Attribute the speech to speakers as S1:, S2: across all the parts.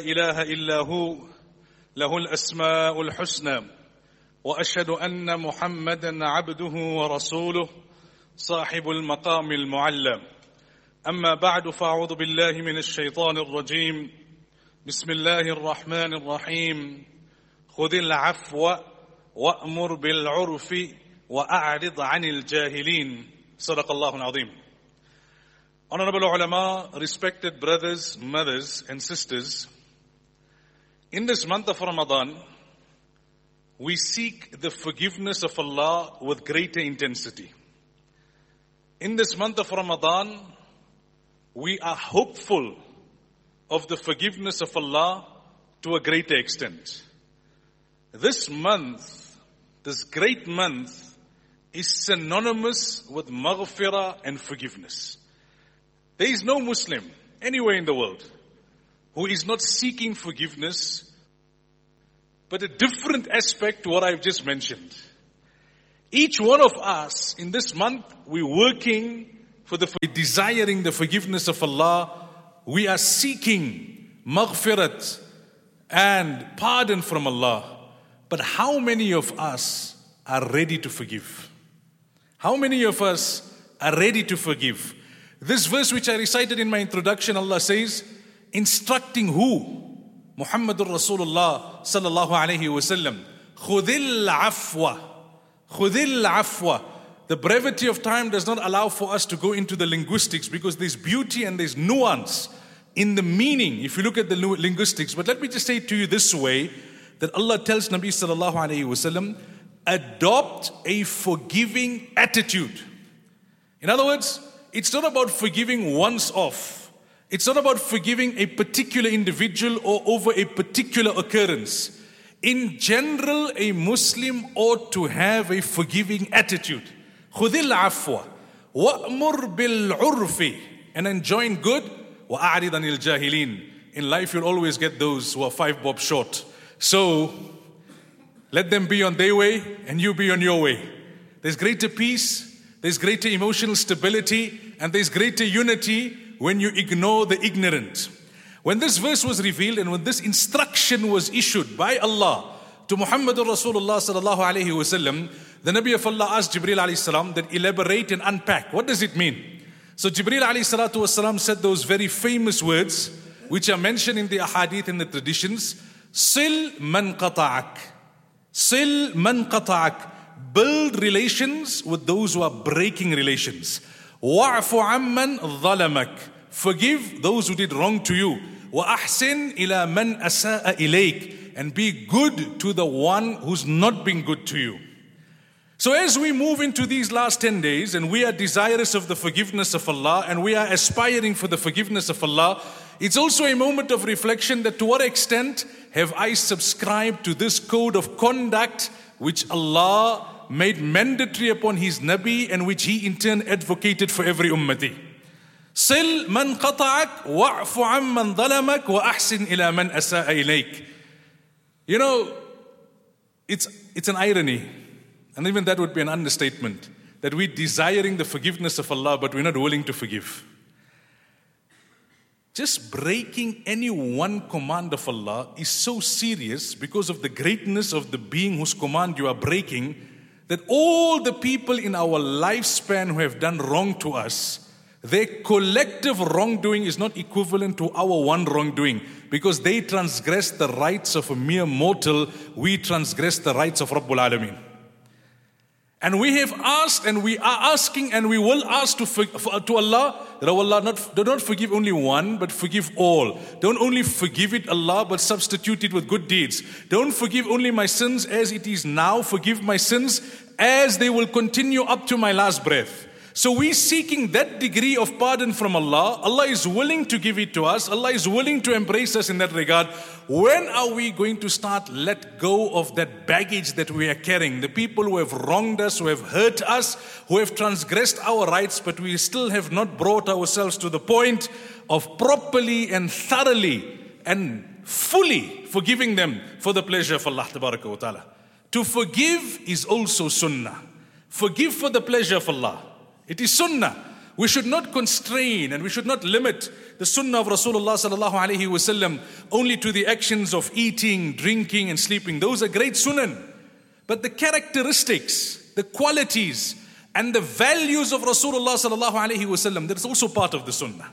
S1: إله إلا هو له الأسماء الحسنى وأشهد أن محمدا عبده ورسوله صاحب المقام المعلى. أما بعد فأعوذ بالله من الشيطان الرجيم. بسم الله الرحمن الرحيم. خذ العفو وأمر بالعرف وأعرض عن الجاهلين. صدق الله العظيم. Honorable ulama, respected brothers, mothers, and sisters, in this month of Ramadan, we seek the forgiveness of Allah with greater intensity. In this month of Ramadan, we are hopeful of the forgiveness of Allah to a greater extent. This month, this great month, is synonymous with maghfirah and forgiveness. There is no Muslim anywhere in the world who is not seeking forgiveness, but a different aspect to what I've just mentioned. Each one of us in this month, we're working for the, desiring the forgiveness of Allah. We are seeking maghfirat and pardon from Allah. But how many of us are ready to forgive? How many of us are ready to forgive? This verse which I recited in my introduction, Allah says, instructing who? Muhammadur Rasulullah sallallahu alayhi wasallam. Khudil afwa. Khudil afwa. The brevity of time does not allow for us to go into the linguistics because there's beauty and there's nuance in the meaning if you look at the linguistics. But let me just say to you this way that Allah tells Nabi sallallahu alayhi wasallam, adopt a forgiving attitude. In other words, it's not about forgiving once off. It's not about forgiving a particular individual or over a particular occurrence. In general, a Muslim ought to have a forgiving attitude. خذ العفو وأمر بالعرف and enjoin good وأعرض عن الجاهلين. In life, you'll always get those who are five bob short. So, let them be on their way and you be on your way. There's greater peace, there's greater emotional stability, and there's greater unity when you ignore the ignorant. When this verse was revealed and when this instruction was issued by Allah to Muhammad Rasulullah sallallahu alayhi wasallam, the Nabi of Allah asked Jibril alayhi salam that elaborate and unpack. What does it mean? So Jibril alayhi salatu wasalam said those very famous words which are mentioned in the ahadith and the traditions. Sil man qata'ak. Sil man qata'ak. Build relations with those who are breaking relations. Wa'fu amman dhalamak. Forgive those who did wrong to you. وَأَحْسِنْ إِلَى مَنْ أَسَاءَ إِلَيْكَ And be good to the one who's not been good to you. So as we move into these last 10 days and we are desirous of the forgiveness of Allah and we are aspiring for the forgiveness of Allah, it's also a moment of reflection that to what extent have I subscribed to this code of conduct which Allah made mandatory upon his Nabi and which he in turn advocated for every ummati. صل من قطعك واعف عمن ظلمك وأحسن إلى من أساء إليك. You know, it's, it's an irony, and even that would be an understatement, that we're desiring the forgiveness of Allah, but we're not willing to forgive. Just breaking any one command of Allah is so serious because of the greatness of the being whose command you are breaking that all the people in our lifespan who have done wrong to us, their collective wrongdoing is not equivalent to our one wrongdoing because they transgress the rights of a mere mortal, we transgress the rights of Rabbul Alameen. And we have asked and we are asking and we will ask to, to Allah that oh Allah not, do not forgive only one but forgive all. Don't only forgive it Allah but substitute it with good deeds. Don't forgive only my sins as it is now. Forgive my sins as they will continue up to my last breath. So we seeking that degree of pardon from Allah. Allah is willing to give it to us. Allah is willing to embrace us in that regard. When are we going to start let go of that baggage that we are carrying? The people who have wronged us, who have hurt us, who have transgressed our rights, but we still have not brought ourselves to the point of properly and thoroughly and fully forgiving them for the pleasure of Allah Ta'ala. To forgive is also sunnah. Forgive for the pleasure of Allah. It is sunnah. We should not constrain and we should not limit the sunnah of Rasulullah sallallahu alaihi wasallam only to the actions of eating, drinking, and sleeping. Those are great sunnah. But the characteristics, the qualities, and the values of Rasulullah sallallahu alaihi wasallam, that is also part of the sunnah.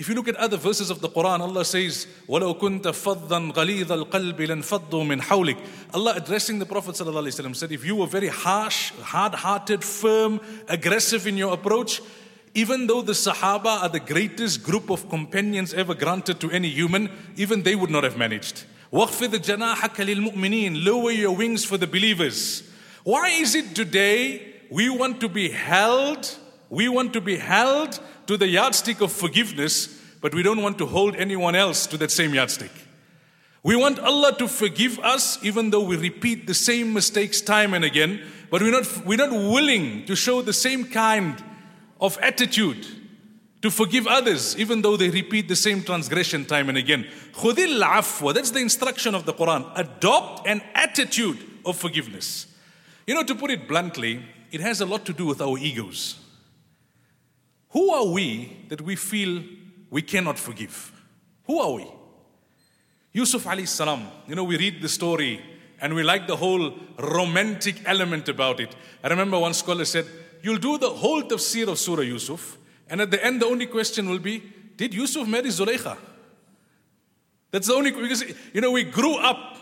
S1: If you look at other verses of the Quran, Allah says, وَلَوْ كُنْتَ فَضًّا غَلِيظَ الْقَلْبِ لَنْفَضُّوا مِنْ حَوْلِكَ Allah addressing the Prophet ﷺ said, if you were very harsh, hard-hearted, firm, aggressive in your approach, even though the Sahaba are the greatest group of companions ever granted to any human, even they would not have managed. وَخْفِضْ جَنَاحَكَ لِلْمُؤْمِنِينَ Lower your wings for the believers. Why is it today we want to be held, we want to be held to the yardstick of forgiveness, but we don't want to hold anyone else to that same yardstick. We want Allah to forgive us even though we repeat the same mistakes time and again, but we're not, we're not willing to show the same kind of attitude to forgive others even though they repeat the same transgression time and again. Khudil afwa, that's the instruction of the Quran. Adopt an attitude of forgiveness. You know, to put it bluntly, it has a lot to do with our egos. Who are we that we feel we cannot forgive? Who are we? Yusuf alayhi salam, you know, we read the story and we like the whole romantic element about it. I remember one scholar said, You'll do the whole tafsir of Surah Yusuf, and at the end, the only question will be, Did Yusuf marry Zulaykha? That's the only, because, you know, we grew up,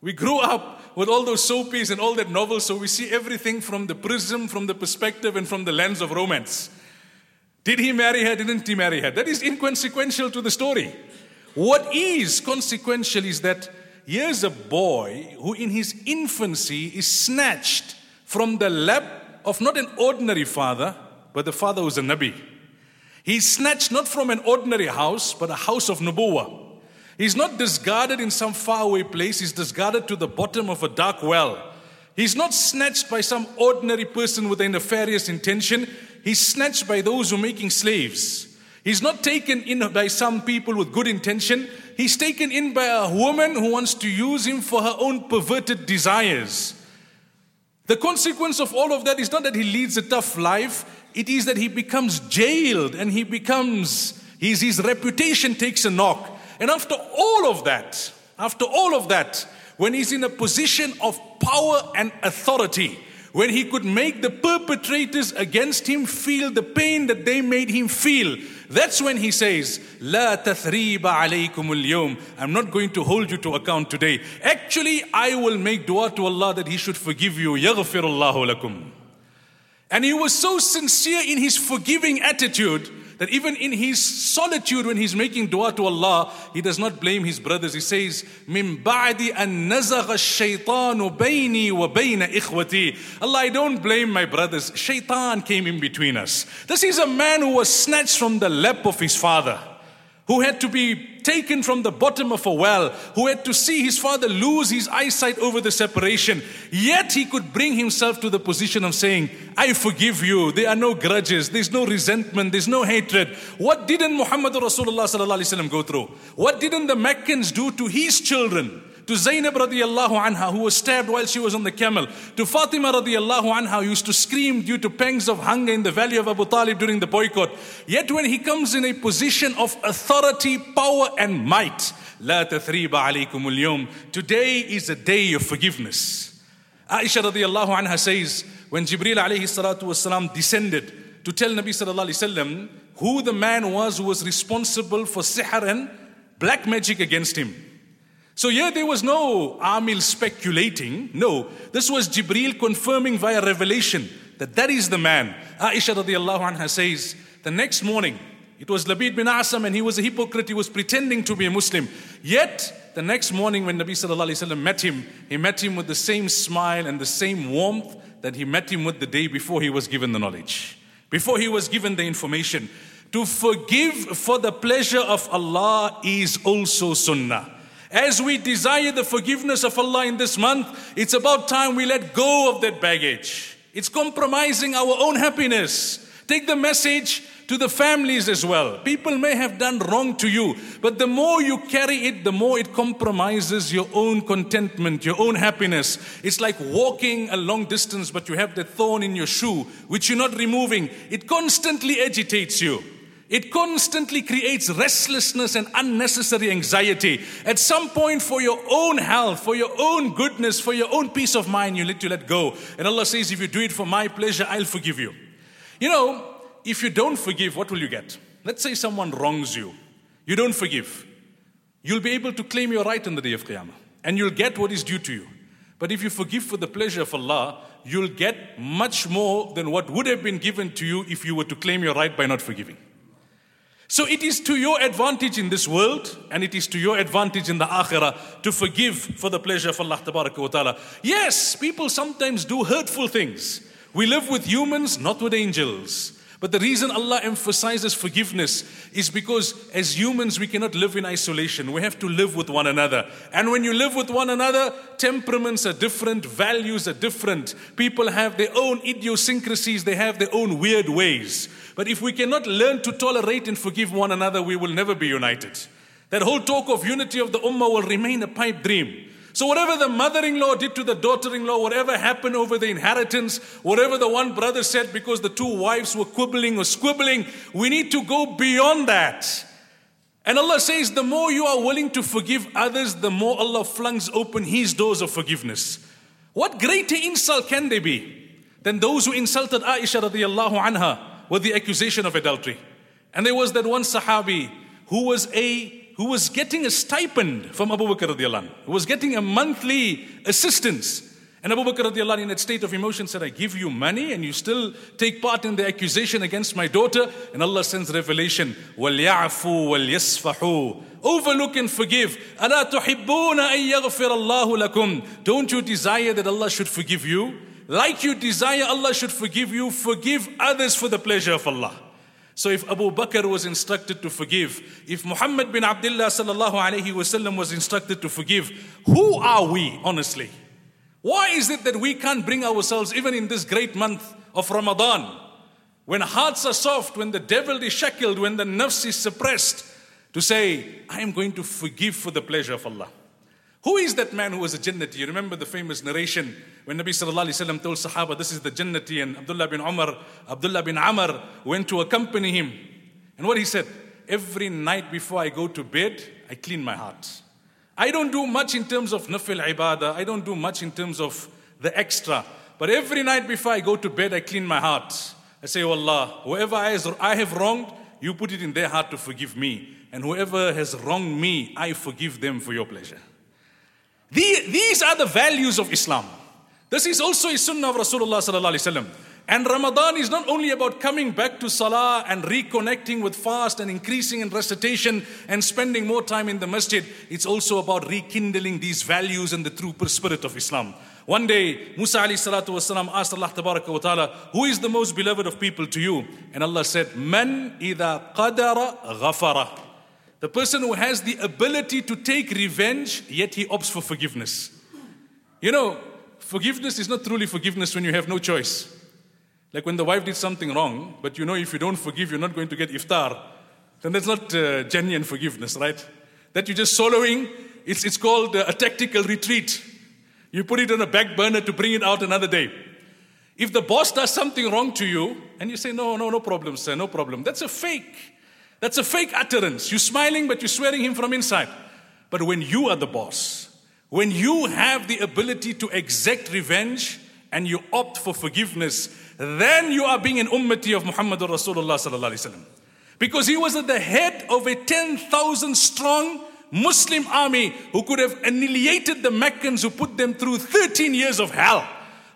S1: we grew up with all those soapies and all that novels, so we see everything from the prism, from the perspective, and from the lens of romance. Did he marry her? Didn't he marry her? That is inconsequential to the story. What is consequential is that here's a boy who, in his infancy, is snatched from the lap of not an ordinary father, but the father who's a Nabi. He's snatched not from an ordinary house, but a house of Nubuwa. He's not discarded in some faraway place, he's discarded to the bottom of a dark well. He's not snatched by some ordinary person with a nefarious intention. He's snatched by those who are making slaves. He's not taken in by some people with good intention. He's taken in by a woman who wants to use him for her own perverted desires. The consequence of all of that is not that he leads a tough life, it is that he becomes jailed and he becomes, his, his reputation takes a knock. And after all of that, after all of that, when he's in a position of power and authority, when he could make the perpetrators against him feel the pain that they made him feel. That's when he says, La tathriba alaykum al I'm not going to hold you to account today. Actually, I will make dua to Allah that He should forgive you. Yaghfirullahu lakum. And he was so sincere in his forgiving attitude that even in his solitude when he's making dua to Allah, he does not blame his brothers. He says, "Min ba'di an nazagha shaytanu bayni wa bayna ikhwati." Allah, I don't blame my brothers. Shaitan came in between us. This is a man who was snatched from the lap of his father who had to be taken from the bottom of a well, who had to see his father lose his eyesight over the separation. Yet he could bring himself to the position of saying, I forgive you. There are no grudges. There's no resentment. There's no hatred. What didn't Muhammad Rasulullah go through? What didn't the Meccans do to his children? to Zainab radiallahu anha who was stabbed while she was on the camel, to Fatima radiallahu anha who used to scream due to pangs of hunger in the valley of Abu Talib during the boycott. Yet when he comes in a position of authority, power and might, لا تثريب عليكم اليوم. Today is a day of forgiveness. Aisha radiallahu anha says, when Jibril alayhi salatu wasalam descended to tell Nabi sallallahu alayhi wasallam who the man was who was responsible for sihr and black magic against him. So here there was no Amil speculating. No, this was Jibril confirming via revelation that that is the man. Aisha radiallahu anha says, the next morning, it was Labid bin Asam and he was a hypocrite. He was pretending to be a Muslim. Yet, the next morning when Nabi sallallahu alayhi wasallam met him, he met him with the same smile and the same warmth that he met him with the day before he was given the knowledge. Before he was given the information. To forgive for the pleasure of Allah is also sunnah. As we desire the forgiveness of Allah in this month, it's about time we let go of that baggage. It's compromising our own happiness. Take the message, to the families as well. People may have done wrong to you, but the more you carry it, the more it compromises your own contentment, your own happiness. It's like walking a long distance, but you have the thorn in your shoe, which you're not removing. It constantly agitates you. It constantly creates restlessness and unnecessary anxiety. At some point, for your own health, for your own goodness, for your own peace of mind, you need to let go. And Allah says, if you do it for my pleasure, I'll forgive you. You know, if you don't forgive, what will you get? Let's say someone wrongs you. You don't forgive. You'll be able to claim your right on the day of Qiyamah. And you'll get what is due to you. But if you forgive for the pleasure of Allah, you'll get much more than what would have been given to you if you were to claim your right by not forgiving. So it is to your advantage in this world and it is to your advantage in the akhirah to forgive for the pleasure of Allah ta'ala. Yes, people sometimes do hurtful things. We live with humans, not with angels. But the reason Allah emphasizes forgiveness is because as humans we cannot live in isolation. We have to live with one another. And when you live with one another, temperaments are different, values are different. People have their own idiosyncrasies, they have their own weird ways. But if we cannot learn to tolerate and forgive one another, we will never be united. That whole talk of unity of the ummah will remain a pipe dream. So, whatever the mother in law did to the daughter in law, whatever happened over the inheritance, whatever the one brother said because the two wives were quibbling or squibbling, we need to go beyond that. And Allah says, the more you are willing to forgive others, the more Allah flings open His doors of forgiveness. What greater insult can there be than those who insulted Aisha radiallahu anha with the accusation of adultery? And there was that one Sahabi who was a who was getting a stipend from Abu Bakr radiallahu anh, who was getting a monthly assistance. And Abu Bakr radiallahu anh, in that state of emotion said, I give you money and you still take part in the accusation against my daughter. And Allah sends revelation, وَلْيَعْفُوا وَلْيَصْفَحُوا Overlook and forgive. أَلَا تُحِبُّونَ أَن يَغْفِرَ اللَّهُ لَكُمْ Don't you desire that Allah should forgive you? Like you desire Allah should forgive you, forgive others for the pleasure of Allah. So if Abu Bakr was instructed to forgive, if Muhammad bin Abdullah sallallahu alayhi wasallam was instructed to forgive, who are we honestly? Why is it that we can't bring ourselves even in this great month of Ramadan, when hearts are soft, when the devil is shackled, when the nafs is suppressed, to say, I am going to forgive for the pleasure of Allah. Who is that man who was a Jannati? You remember the famous narration when Nabi sallallahu alaihi wasallam told Sahaba, "This is the Jannati," and Abdullah bin Umar, Abdullah bin Amr went to accompany him. And what he said: Every night before I go to bed, I clean my heart. I don't do much in terms of nafil ibadah. I don't do much in terms of the extra. But every night before I go to bed, I clean my heart. I say, oh Allah, whoever I have wronged, you put it in their heart to forgive me. And whoever has wronged me, I forgive them for your pleasure. These are the values of Islam. This is also a sunnah of Rasulullah sallallahu alaihi wasallam. And Ramadan is not only about coming back to Salah and reconnecting with fast and increasing in recitation and spending more time in the masjid. It's also about rekindling these values and the true spirit of Islam. One day, Musa alayhi salatu wasalam asked Allah tabaraka wa ta'ala, who is the most beloved of people to you? And Allah said, Man ida qadara ghafara. The person who has the ability to take revenge, yet he opts for forgiveness. You know, forgiveness is not truly forgiveness when you have no choice. Like when the wife did something wrong, but you know if you don't forgive, you're not going to get iftar, then that's not uh, genuine forgiveness, right? That you're just swallowing, it's, it's called uh, a tactical retreat. You put it on a back burner to bring it out another day. If the boss does something wrong to you, and you say, no, no, no problem, sir, no problem, that's a fake. That's a fake utterance. You're smiling, but you're swearing him from inside. But when you are the boss, when you have the ability to exact revenge and you opt for forgiveness, then you are being an ummati of Muhammad Rasulullah sallallahu alaihi wasallam. Because he was at the head of a 10,000 strong Muslim army who could have annihilated the Meccans who put them through 13 years of hell.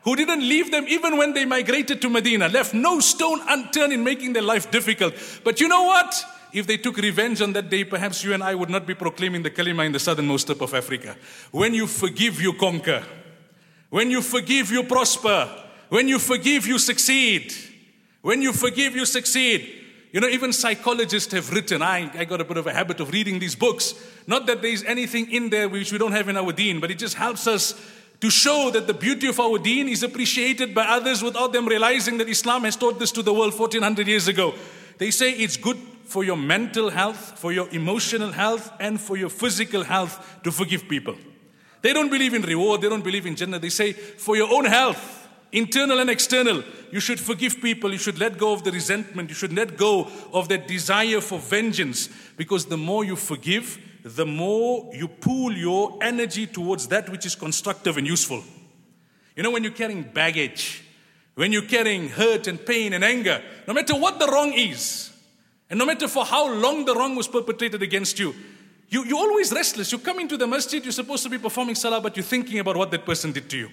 S1: Who didn't leave them even when they migrated to Medina, left no stone unturned in making their life difficult. But you know what? If they took revenge on that day, perhaps you and I would not be proclaiming the kalima in the southernmost tip of Africa. When you forgive, you conquer. When you forgive, you prosper. When you forgive, you succeed. When you forgive, you succeed. You know, even psychologists have written, I, I got a bit of a habit of reading these books. Not that there's anything in there which we don't have in our deen, but it just helps us to show that the beauty of our deen is appreciated by others without them realizing that Islam has taught this to the world 1400 years ago. They say it's good for your mental health, for your emotional health, and for your physical health to forgive people. They don't believe in reward, they don't believe in Jannah. They say for your own health, internal and external, you should forgive people, you should let go of the resentment, you should let go of that desire for vengeance, because the more you forgive, the more you pool your energy towards that which is constructive and useful. You know, when you're carrying baggage, when you're carrying hurt and pain and anger, no matter what the wrong is, and no matter for how long the wrong was perpetrated against you, you, you're always restless. You come into the masjid, you're supposed to be performing salah, but you're thinking about what that person did to you.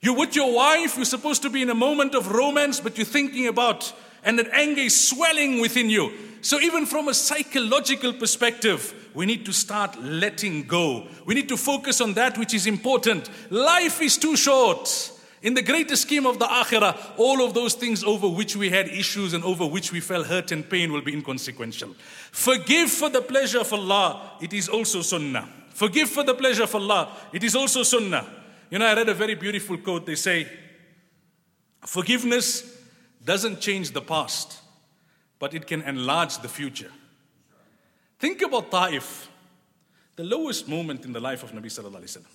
S1: You're with your wife, you're supposed to be in a moment of romance, but you're thinking about, and that anger is swelling within you. So, even from a psychological perspective, we need to start letting go. We need to focus on that which is important. Life is too short. In the greater scheme of the akhirah, all of those things over which we had issues and over which we felt hurt and pain will be inconsequential. Forgive for the pleasure of Allah, it is also sunnah. Forgive for the pleasure of Allah, it is also sunnah. You know, I read a very beautiful quote. They say, Forgiveness doesn't change the past, but it can enlarge the future. Think about Ta'if, the lowest moment in the life of Nabi Sallallahu Alaihi Wasallam.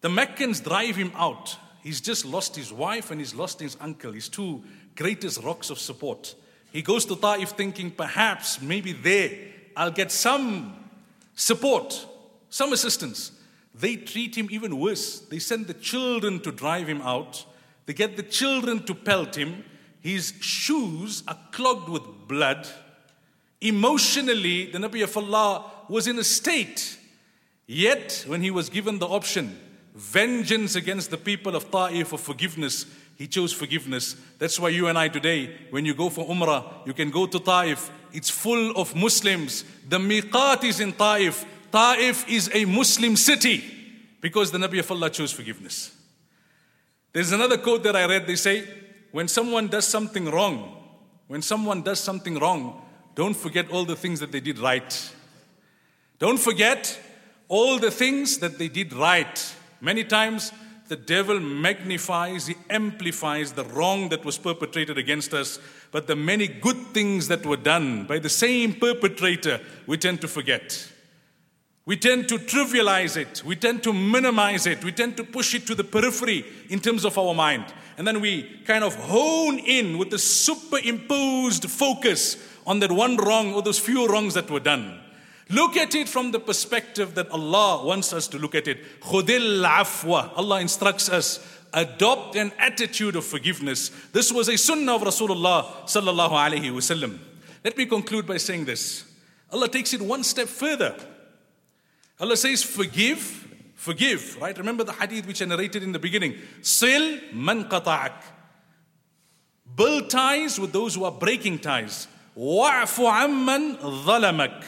S1: The Meccans drive him out. He's just lost his wife and he's lost his uncle, his two greatest rocks of support. He goes to Ta'if thinking perhaps, maybe there, I'll get some support, some assistance. They treat him even worse. They send the children to drive him out. They get the children to pelt him. His shoes are clogged with blood. Emotionally, the Nabi of Allah was in a state. Yet, when he was given the option, vengeance against the people of Ta'if for forgiveness. He chose forgiveness. That's why you and I today, when you go for Umrah, you can go to Ta'if. It's full of Muslims. The miqat is in Ta'if. Ta'if is a Muslim city because the Nabi of Allah chose forgiveness. There's another quote that I read. They say, when someone does something wrong, when someone does something wrong, don't forget all the things that they did right. Don't forget all the things that they did right. Many times, the devil magnifies, he amplifies the wrong that was perpetrated against us, but the many good things that were done by the same perpetrator, we tend to forget. We tend to trivialize it. We tend to minimize it. We tend to push it to the periphery in terms of our mind. And then we kind of hone in with the superimposed focus on that one wrong or those few wrongs that were done. Look at it from the perspective that Allah wants us to look at it. Khudil afwa. Allah instructs us adopt an attitude of forgiveness. This was a sunnah of Rasulullah sallallahu alaihi wasallam. Let me conclude by saying this. Allah takes it one step further. Allah says, forgive, forgive, right? Remember the hadith which I narrated in the beginning. Sil man qata'ak. Build ties with those who are breaking ties. Wa'fu amman dhalamak.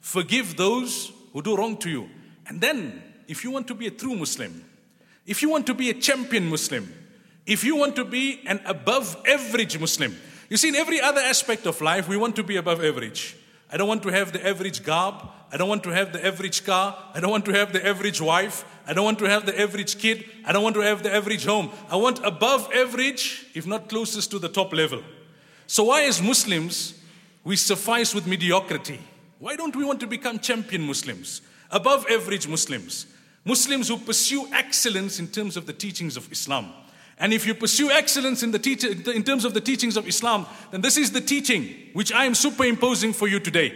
S1: Forgive those who do wrong to you. And then, if you want to be a true Muslim, if you want to be a champion Muslim, if you want to be an above average Muslim, you see, in every other aspect of life, we want to be above average. I don't want to have the average garb. I don't want to have the average car. I don't want to have the average wife. I don't want to have the average kid. I don't want to have the average home. I want above average, if not closest to the top level. So, why, as Muslims, we suffice with mediocrity? Why don't we want to become champion Muslims, above average Muslims? Muslims who pursue excellence in terms of the teachings of Islam. And if you pursue excellence in, the teach- in terms of the teachings of Islam, then this is the teaching which I am superimposing for you today.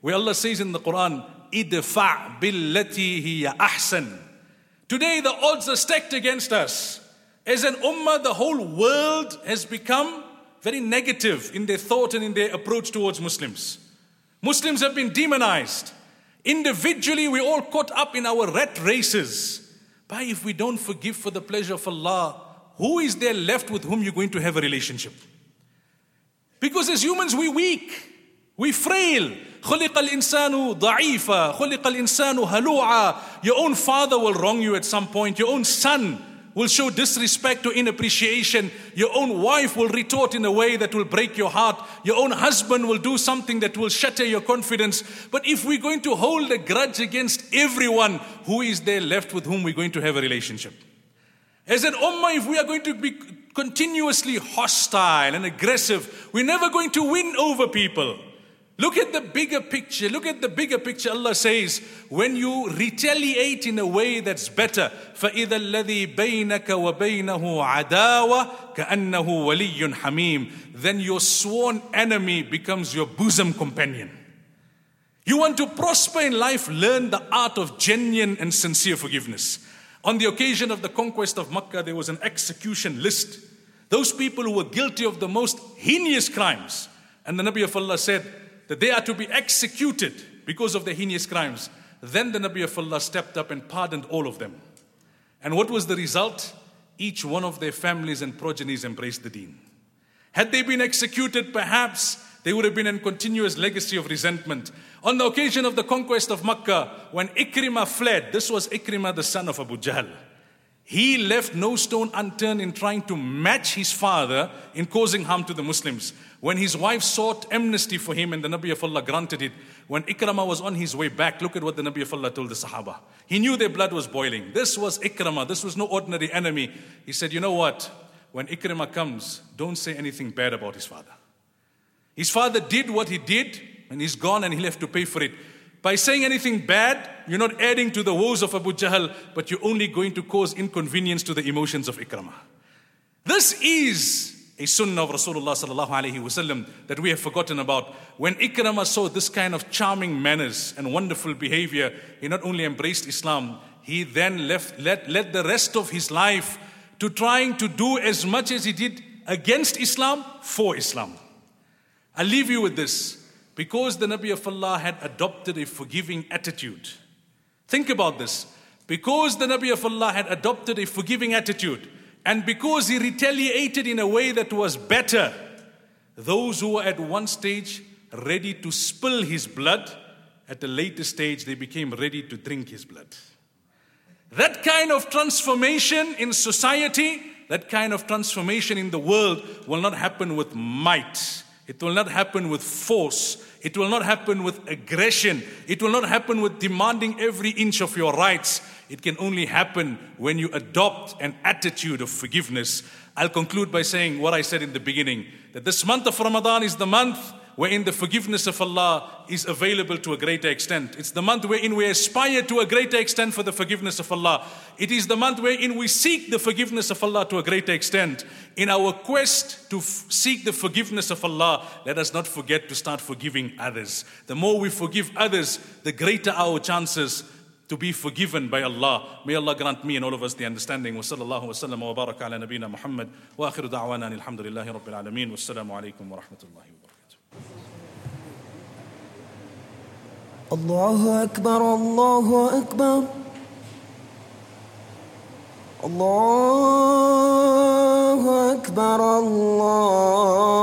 S1: Where Allah says in the Quran, idfa billati hiya ahsan. Today the odds are stacked against us. As an ummah, the whole world has become very negative in their thought and in their approach towards Muslims. Muslims have been demonized. Individually, we're all caught up in our rat races. But if we don't forgive for the pleasure of Allah, who is there left with whom you're going to have a relationship? Because as humans, we're weak, we're frail. خلق الإنسان ضعيفا خلق الإنسان هلوعا Your own father will wrong you at some point. Your own son will show disrespect or inappreciation. Your own wife will retort in a way that will break your heart. Your own husband will do something that will shatter your confidence. But if we're going to hold a grudge against everyone, who is there left with whom we're going to have a relationship? As an ummah, if we are going to be continuously hostile and aggressive, we're never going to win over people. Look at the bigger picture. Look at the bigger picture. Allah says, when you retaliate in a way that's better, فَإِذَا الَّذِي بَيْنَكَ وَبَيْنَهُ عَدَاوَةٌ كَأَنَّهُ وَلِيٌّ حَمِيمٌ Then your sworn enemy becomes your bosom companion. You want to prosper in life, learn the art of genuine and sincere forgiveness. On the occasion of the conquest of Makkah, there was an execution list. Those people who were guilty of the most heinous crimes. And the Nabi of Allah said that they are to be executed because of their heinous crimes. Then the Nabi of Allah stepped up and pardoned all of them. And what was the result? Each one of their families and progenies embraced the deen. Had they been executed, perhaps they would have been in continuous legacy of resentment. On the occasion of the conquest of Makkah, when Ikrimah fled, this was Ikrimah, the son of Abu Jahl. He left no stone unturned in trying to match his father in causing harm to the Muslims. When his wife sought amnesty for him and the Nabi of Allah granted it, when Ikramah was on his way back, look at what the Nabi of Allah told the Sahaba. He knew their blood was boiling. This was Ikramah. This was no ordinary enemy. He said, You know what? When Ikramah comes, don't say anything bad about his father. His father did what he did, and he's gone and he'll have to pay for it. By saying anything bad, you're not adding to the woes of Abu Jahl, but you're only going to cause inconvenience to the emotions of Ikramah. This is a sunnah of Rasulullah sallallahu alaihi wasallam that we have forgotten about. When Ikramah saw this kind of charming manners and wonderful behavior, he not only embraced Islam, he then left, led, led the rest of his life to trying to do as much as he did against Islam for Islam. I'll leave you with this. Because the Nabi of Allah had adopted a forgiving attitude. Think about this. Because the Nabi of Allah had adopted a forgiving attitude, and because he retaliated in a way that was better, those who were at one stage ready to spill his blood, at a later stage they became ready to drink his blood. That kind of transformation in society, that kind of transformation in the world will not happen with might. It will not happen with force. It will not happen with aggression. It will not happen with demanding every inch of your rights. It can only happen when you adopt an attitude of forgiveness. I'll conclude by saying what I said in the beginning that this month of Ramadan is the month wherein the forgiveness of Allah is available to a greater extent. It's the month wherein we aspire to a greater extent for the forgiveness of Allah. It is the month wherein we seek the forgiveness of Allah to a greater extent. In our quest to f- seek the forgiveness of Allah, let us not forget to start forgiving others. The more we forgive others, the greater our chances to be forgiven by Allah. May Allah grant me and all of us the understanding. وصلى الله وسلم وبارك على نبينا محمد واخر دعوانا ان الحمد لله رب العالمين والسلام عليكم ورحمه الله وبركاته.
S2: الله اكبر الله اكبر الله اكبر الله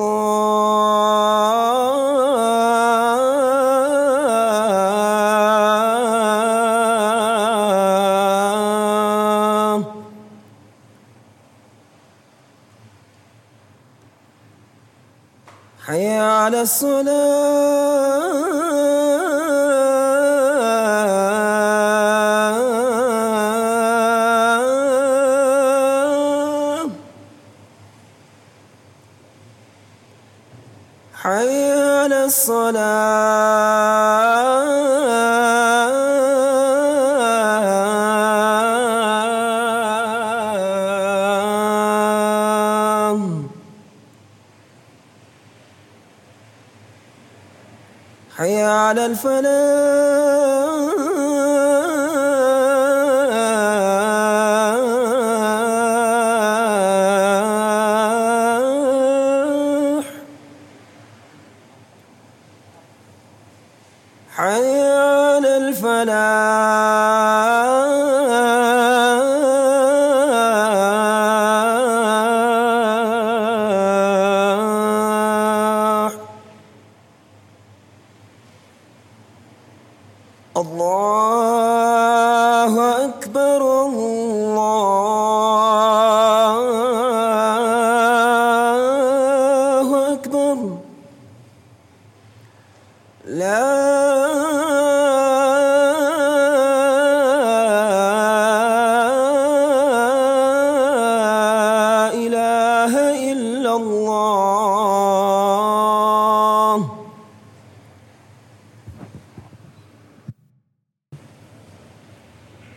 S2: الصلاة على الفلاح.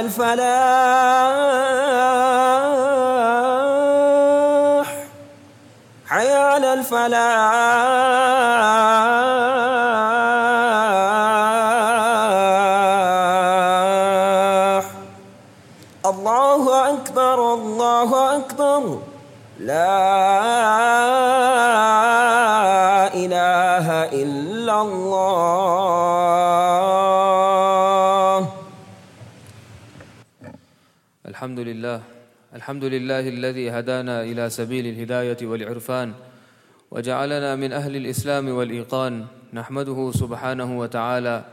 S2: الفلاح. حي على الفلاح. الله أكبر الله أكبر. لا
S3: الحمد لله الذي هدانا إلى سبيل الهداية والعرفان وجعلنا من أهل الإسلام والإيقان نحمده سبحانه وتعالى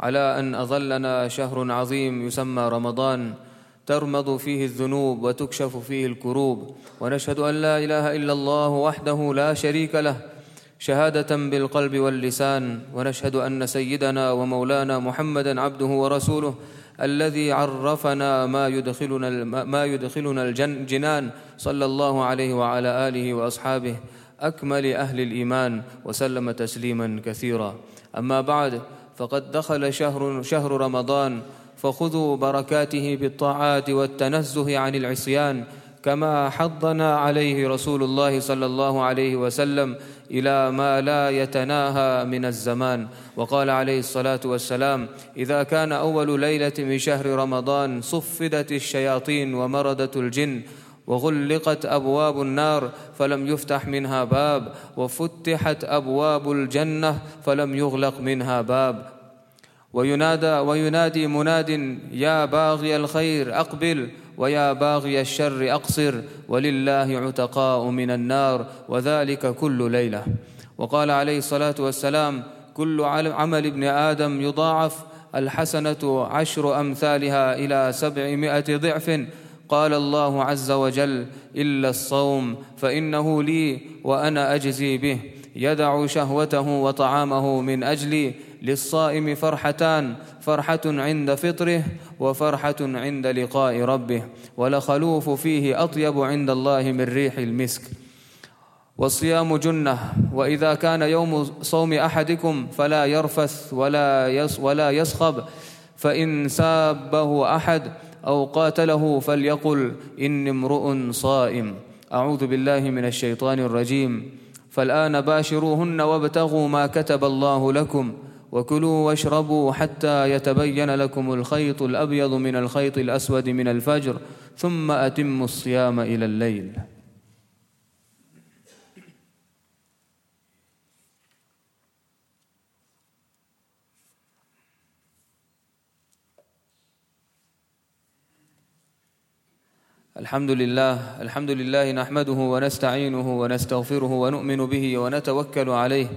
S3: على أن أظلنا شهر عظيم يسمى رمضان ترمض فيه الذنوب وتكشف فيه الكروب ونشهد أن لا إله إلا الله وحده لا شريك له شهادة بالقلب واللسان ونشهد أن سيدنا ومولانا محمدا عبده ورسوله الذي عرفنا ما يدخلنا ما يدخلنا الجنان صلى الله عليه وعلى آله وأصحابه. أكمل أهل الإيمان وسلم تسليما كثيرا. أما بعد فقد دخل شهر شهر رمضان فخذوا بركاته بالطاعات والتنزه عن العصيان كما حضنا عليه رسول الله صلى الله عليه وسلم إلى ما لا يتناهى من الزمان. وقال عليه الصلاة والسلام إذا كان أول ليلة من شهر رمضان صفدت الشياطين ومردت الجن وغلقت أبواب النار فلم يفتح منها باب وفتحت أبواب الجنة فلم يغلق منها باب. وينادى وينادي مناد يا باغي الخير أقبل ويا باغي الشر أقصر ولله عتقاء من النار وذلك كل ليلة. وقال عليه الصلاة والسلام كل عمل ابن آدم يضاعف الحسنة عشر أمثالها إلى سبعمائة ضعف. قال الله عز وجل إلا الصوم فإنه لي وأنا أجزي به يدع شهوته وطعامه من أجلي للصائم فرحتان فرحة عند فطره وفرحة عند لقاء ربه. ولخلوف فيه أطيب عند الله من ريح المسك. والصيام جنة وإذا كان يوم صوم أحدكم فلا يرفث ولا يص ولا يصخب. فإن سابه أحد أو قاتله فليقل إني امرؤ صائم. أعوذ بالله من الشيطان الرجيم. فالآن باشروهن وابتغوا ما كتب الله لكم. وكلوا واشربوا حتى يتبين لكم الخيط الأبيض من الخيط الأسود من الفجر ثم أتموا الصيام إلى الليل. الحمد لله الحمد لله نحمده ونستعينه ونستغفره ونؤمن به ونتوكل عليه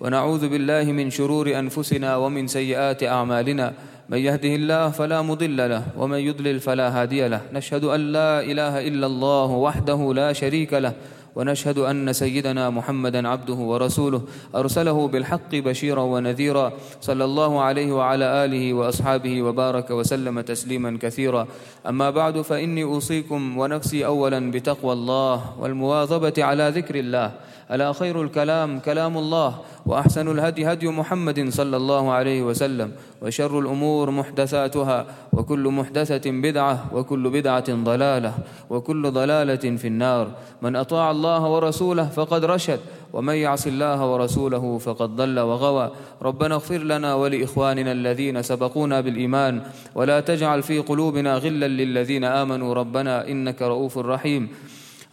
S3: ونعوذ بالله من شرور أنفسنا ومن سيئات أعمالنا. من يهده الله فلا مضل له ومن يضلل فلا هادي له. نشهد أن لا إله إلا الله وحده لا شريك له ونشهد أن سيدنا محمدا عبده ورسوله. أرسله بالحق بشيرا ونذيرا. صلى الله عليه وعلى آله وأصحابه وبارك وسلم تسليما كثيرا. أما بعد فإني أوصيكم ونفسي اولا بتقوى الله والمواظبة على ذكر الله. ألا خير الكلام كلام الله وأحسن الهدي هدي محمد صلى الله عليه وسلم وشر الأمور محدثاتها وكل محدثة بدعة وكل بدعة ضلالة وكل ضلالة في النار. من أطاع الله ورسوله فقد رشد ومن يعص الله ورسوله فقد ضل وغوى. ربنا اغفر لنا ولإخواننا الذين سبقونا بالإيمان ولا تجعل في قلوبنا غلا للذين آمنوا. ربنا إنك رؤوف رحيم.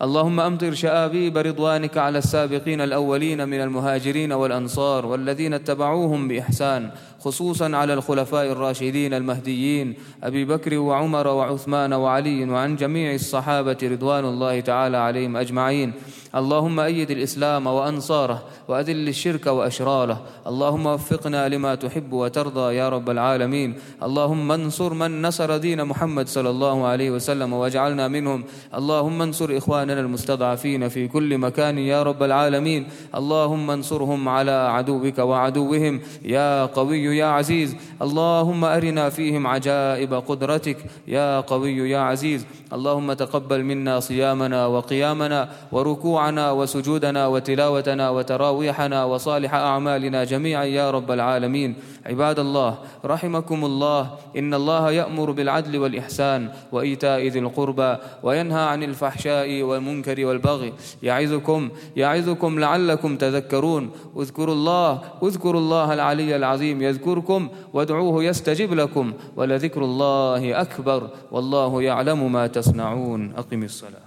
S3: اللهم أمطر شآبيب رضوانك على السابقين الأولين من المهاجرين والأنصار والذين اتبعوهم بإحسان خصوصا على الخلفاء الراشدين المهديين أبي بكر وعمر وعثمان وعلي وعن جميع الصحابة رضوان الله تعالى عليهم أجمعين. اللهم أيد الإسلام وأنصاره وأذل الشرك واشراره اللهم وفقنا لما تحب وترضى يا رب العالمين. اللهم انصر من نصر دين محمد صلى الله عليه وسلم واجعلنا منهم. اللهم انصر إخواننا المستضعفين في كل مكان يا رب العالمين. اللهم انصرهم على عدوك وعدوهم. يا قوي يا عزيز. اللهم أرنا فيهم عجائب قدرتك يا قوي يا عزيز. اللهم تقبل منا صيامنا وقيامنا وركوعنا وسجودنا وتلاوتنا وتراويحنا وصالح أعمالنا جميعا يا رب العالمين. عباد الله رحمكم الله. إن الله يأمر بالعدل والإحسان وإيتاء ذي القربى وينهى عن الفحشاء والمنكر والبغي. يعظكم يعظكم لعلكم تذكرون. اذكروا الله اذكروا الله العلي العظيم. يذكركم وادعوه يستجب لكم ولذكر الله أكبر والله يعلم ما تصنعون. أقم
S2: الصلاة.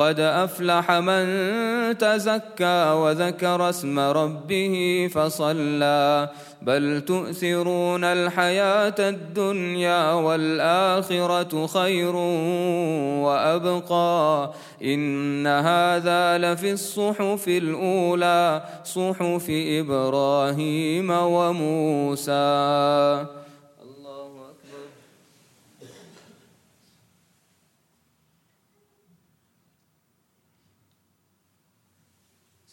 S3: قد افلح من تزكى وذكر اسم ربه فصلى بل تؤثرون الحياة الدنيا والاخره خير وابقى ان هذا لفي الصحف الاولى صحف إبراهيم وموسى الله اكبر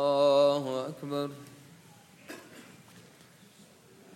S3: الله أكبر.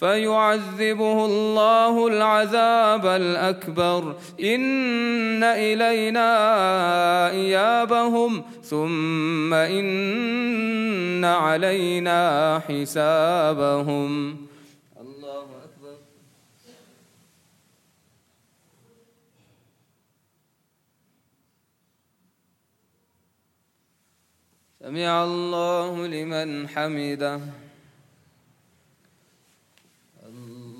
S3: فيعذبه الله العذاب الأكبر. إن إلينا إيابهم ثم إن علينا حسابهم. الله أكبر. سمع الله لمن حمده الله أكبر الله أكبر الله أكبر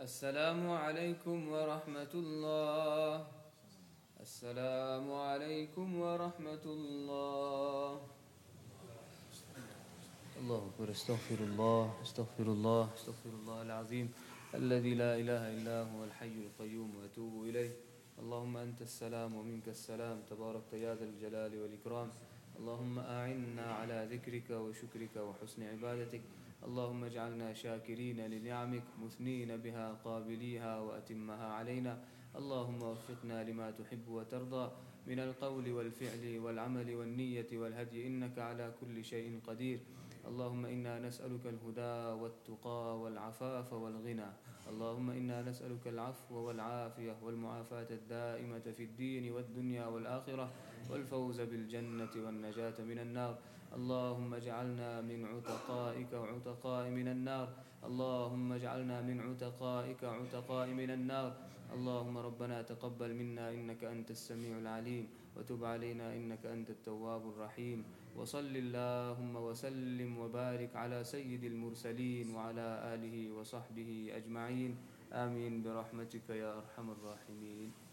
S3: السلام عليكم ورحمة الله. السلام عليكم ورحمة الله. الله أكبر. استغفر الله استغفر الله استغفر الله العظيم الذي لا إله إلا هو الحي القيوم وأتوب إليه. اللهم أنت السلام ومنك السلام. تباركت يا ذا الجلال والإكرام. اللهم أعنا على ذكرك وشكرك وحسن عبادتك. اللهم اجعلنا شاكرين لنعمك مثنين بها قابليها وأتمها علينا. اللهم وفقنا لما تحب وترضى. من القول والفعل والعمل والنية والهدي إنك على كل شيء قدير. اللهم إنا نسألك الهدى والتقى والعفاف والغنى. اللهم إنا نسألك العفو والعافية والمعافاة الدائمة في الدين والدنيا والآخرة والفوز بالجنة والنجاة من النار. اللهم اجعلنا من عتقائك وعتقاء من النار. اللهم اجعلنا من عتقائك عتقاء من النار. اللهم ربنا تقبل منا إنك أنت السميع العليم. وتب علينا إنك أنت التواب الرحيم. وصل اللهم وسلم وبارك على سيد المرسلين وعلى آله وصحبه أجمعين. آمين برحمتك يا أرحم الراحمين.